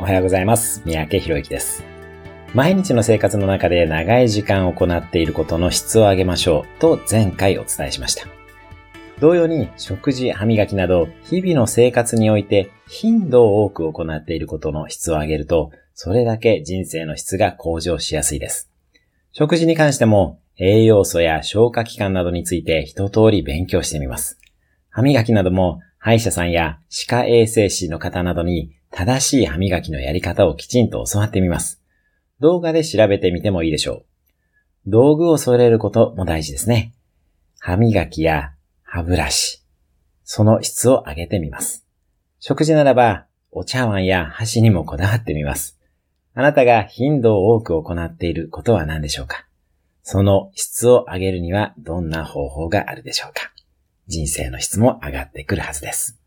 おはようございます。三宅博之です。毎日の生活の中で長い時間行っていることの質を上げましょうと前回お伝えしました。同様に食事、歯磨きなど日々の生活において頻度を多く行っていることの質を上げると、それだけ人生の質が向上しやすいです。食事に関しても栄養素や消化器官などについて一通り勉強してみます。歯磨きなども歯医者さんや歯科衛生士の方などに正しい歯磨きのやり方をきちんと教わってみます。動画で調べてみてもいいでしょう。道具を揃えることも大事ですね。歯磨きや歯ブラシ、その質を上げてみます。食事ならば、お茶碗や箸にもこだわってみます。あなたが頻度を多く行っていることは何でしょうかその質を上げるにはどんな方法があるでしょうか人生の質も上がってくるはずです。